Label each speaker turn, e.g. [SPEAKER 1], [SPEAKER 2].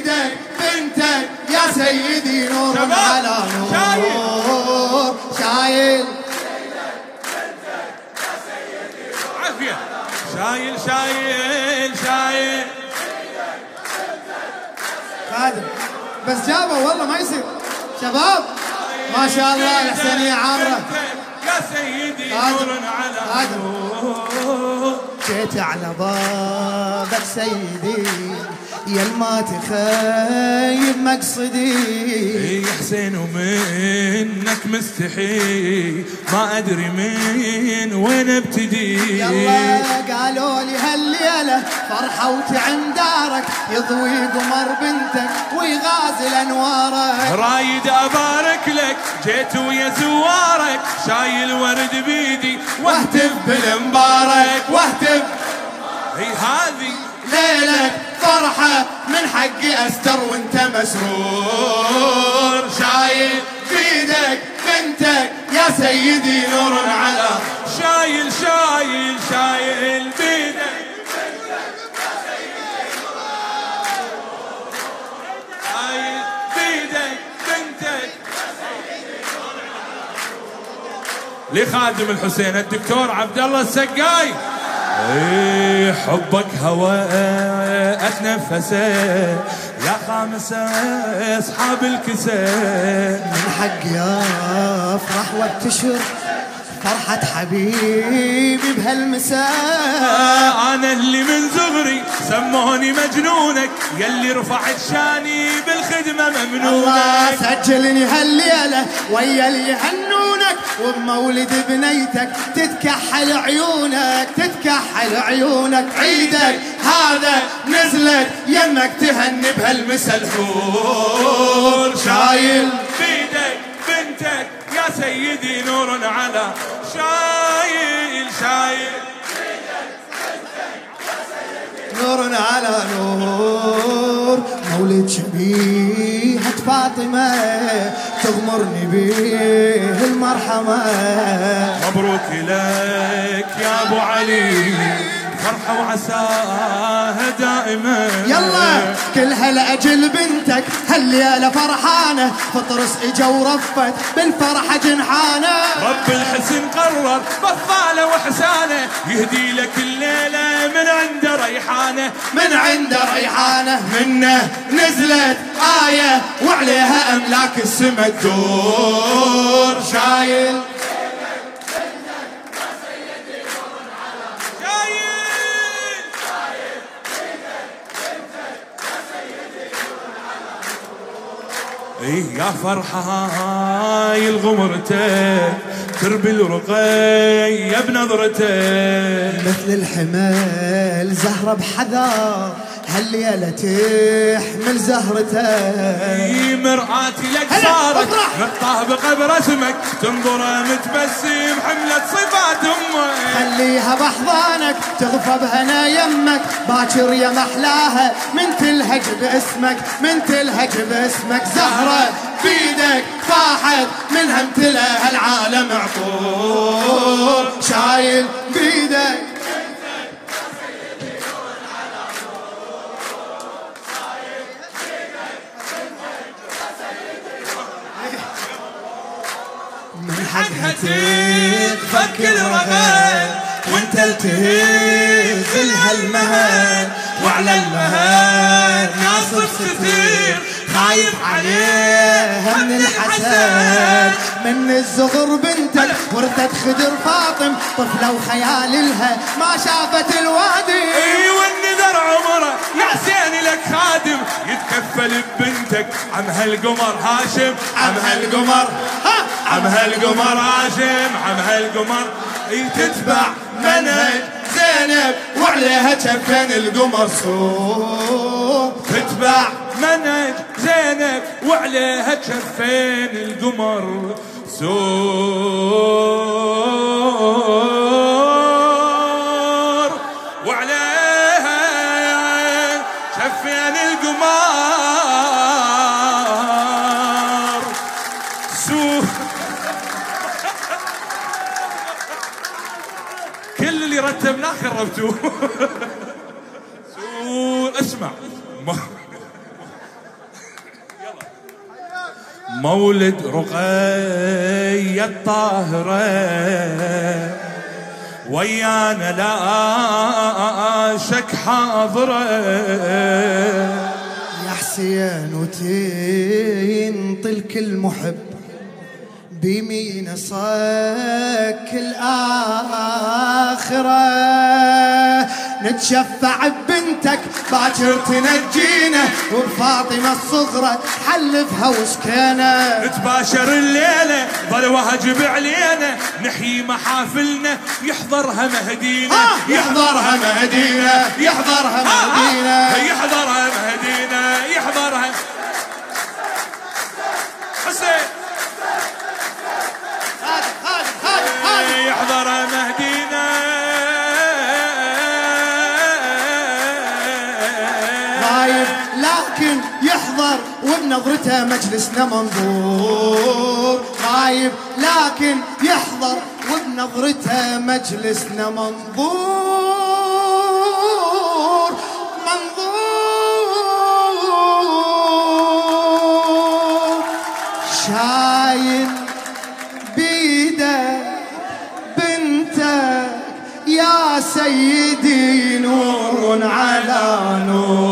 [SPEAKER 1] بيدك بنتك يا سيدي نور على نور. شايل.
[SPEAKER 2] شايل شايل شايل.
[SPEAKER 1] خادم. بس جابه والله ما يصير. شباب ما شاء الله الحسينية عامرة
[SPEAKER 2] يا سيدي
[SPEAKER 1] هذا-
[SPEAKER 2] نور على. نور.
[SPEAKER 1] جيت على بابك سيدي. يا ما تخيب مقصدي.
[SPEAKER 2] إي حسين ومنك مستحي. ما أدري من وين أبتدي.
[SPEAKER 1] يلا قالوا لي هالليلة فرحة وتعن دارك يضوي قمر بنتك ويغازل أنوارك.
[SPEAKER 2] رايد أبارك لك جيت ويا زوارك. شايل ورد بيدي واهتف بالمبارك.
[SPEAKER 1] واهتف.
[SPEAKER 2] هي هذه
[SPEAKER 1] ليلك فرحة من حقي أستر وانت مسرور. شايل بيدك بنتك يا سيدي نور على
[SPEAKER 2] شايل شايل شايل بيدك لخادم الحسين الدكتور عبد الله السقاي. اي حبك هواء اتنفسه يا خامسه أصحاب الكسه
[SPEAKER 1] من حقي أفرح وابتشر فرحة حبيبي بهالمساء.
[SPEAKER 2] أنا اللي من صغري سموني مجنونك يلي رفعت شاني بالخدمة
[SPEAKER 1] الله
[SPEAKER 2] ممنونك
[SPEAKER 1] سجلني هالليلة ويا اللي يهنونك وبمولد بنيتك تتكحل عيونك تتكحل عيونك عيدك هذا نزلت يمك تهني بهالمسا الحور شايل.
[SPEAKER 2] بيدك بنتك يا سيدي نور على شايل شايل.
[SPEAKER 1] نور على نور. مولد شبيهة فاطمة. تغمرني به المرحمة.
[SPEAKER 2] مبروك لك يا أبو علي. فرحة وعساها دائما.
[SPEAKER 1] يلا كلها لأجل بنتك؟ هالليلة فرحانة؟ فطرس إجا ورفت بالفرحة جنحانة.
[SPEAKER 2] رب الحسن قرر بطاله وحسانة. يهدي لك الليلة من عنده ريحانة.
[SPEAKER 1] من عنده ريحانة. منه نزلت آية وعليها أملاك السما تدور شايل
[SPEAKER 2] شايل إيه يا فرحة هاي الغمرتك تربي الرقية بنظرتك
[SPEAKER 1] مثل الحمل زهرة بحذر هالليلة تحمل زهرته.
[SPEAKER 2] اي مرآتي لك صارت. متطابقة برسمك تنظر متبسم حملة صفات أمك.
[SPEAKER 1] خليها بحضانك تغفى بهنا يمك. باكر يا محلاها من تلهج باسمك من تلهج باسمك. زهرة بيدك فاحت منها امتلأ العالم عطور شايل بيدك حقها تخفك الرغد وانت التهز لها المهن وعلى المهن ناصب ستير خايف عليها من الحسد من الزغر بنتك ورثت خدر فاطم طفلة وخيال لها ما شافت الوادي.
[SPEAKER 2] والنذر عمره. يا حسين لك خادم. يتكفل ببنتك. عم هالقمر هاشم. عم هالقمر.
[SPEAKER 1] ها.
[SPEAKER 2] عم هالقمر هاشم. عم هالقمر. اي تتبع
[SPEAKER 1] منهج زينب. وعليها كفن القمر سوق
[SPEAKER 2] تتبع منهج زينب. وعليها كفين القمر سور وعليها كفين القمر سور كل اللي رتبناه خربتوه. سور اسمع. مولد رقية الطاهرة. ويانا لا شك حاضرة.
[SPEAKER 1] يا حسين وتنطلك المحب بيمين صك الآخرة؟ نتشفع ببنتك باكر تنجينا وبفاطمة الصغرى حلفها وسكينة.
[SPEAKER 2] نتباشر الليلة ظل وهجب علينا نحيي محافلنا يحضرها مهدينا
[SPEAKER 1] آه، يحضرها مهدينا يحضرها مهدينا.
[SPEAKER 2] يحضرها مهدينا.
[SPEAKER 1] وبنظرته مجلسنا منظور غايب لكن يحضر وبنظرته مجلسنا منظور. منظور. شايل بيده بنتك يا سيدي نور على نور.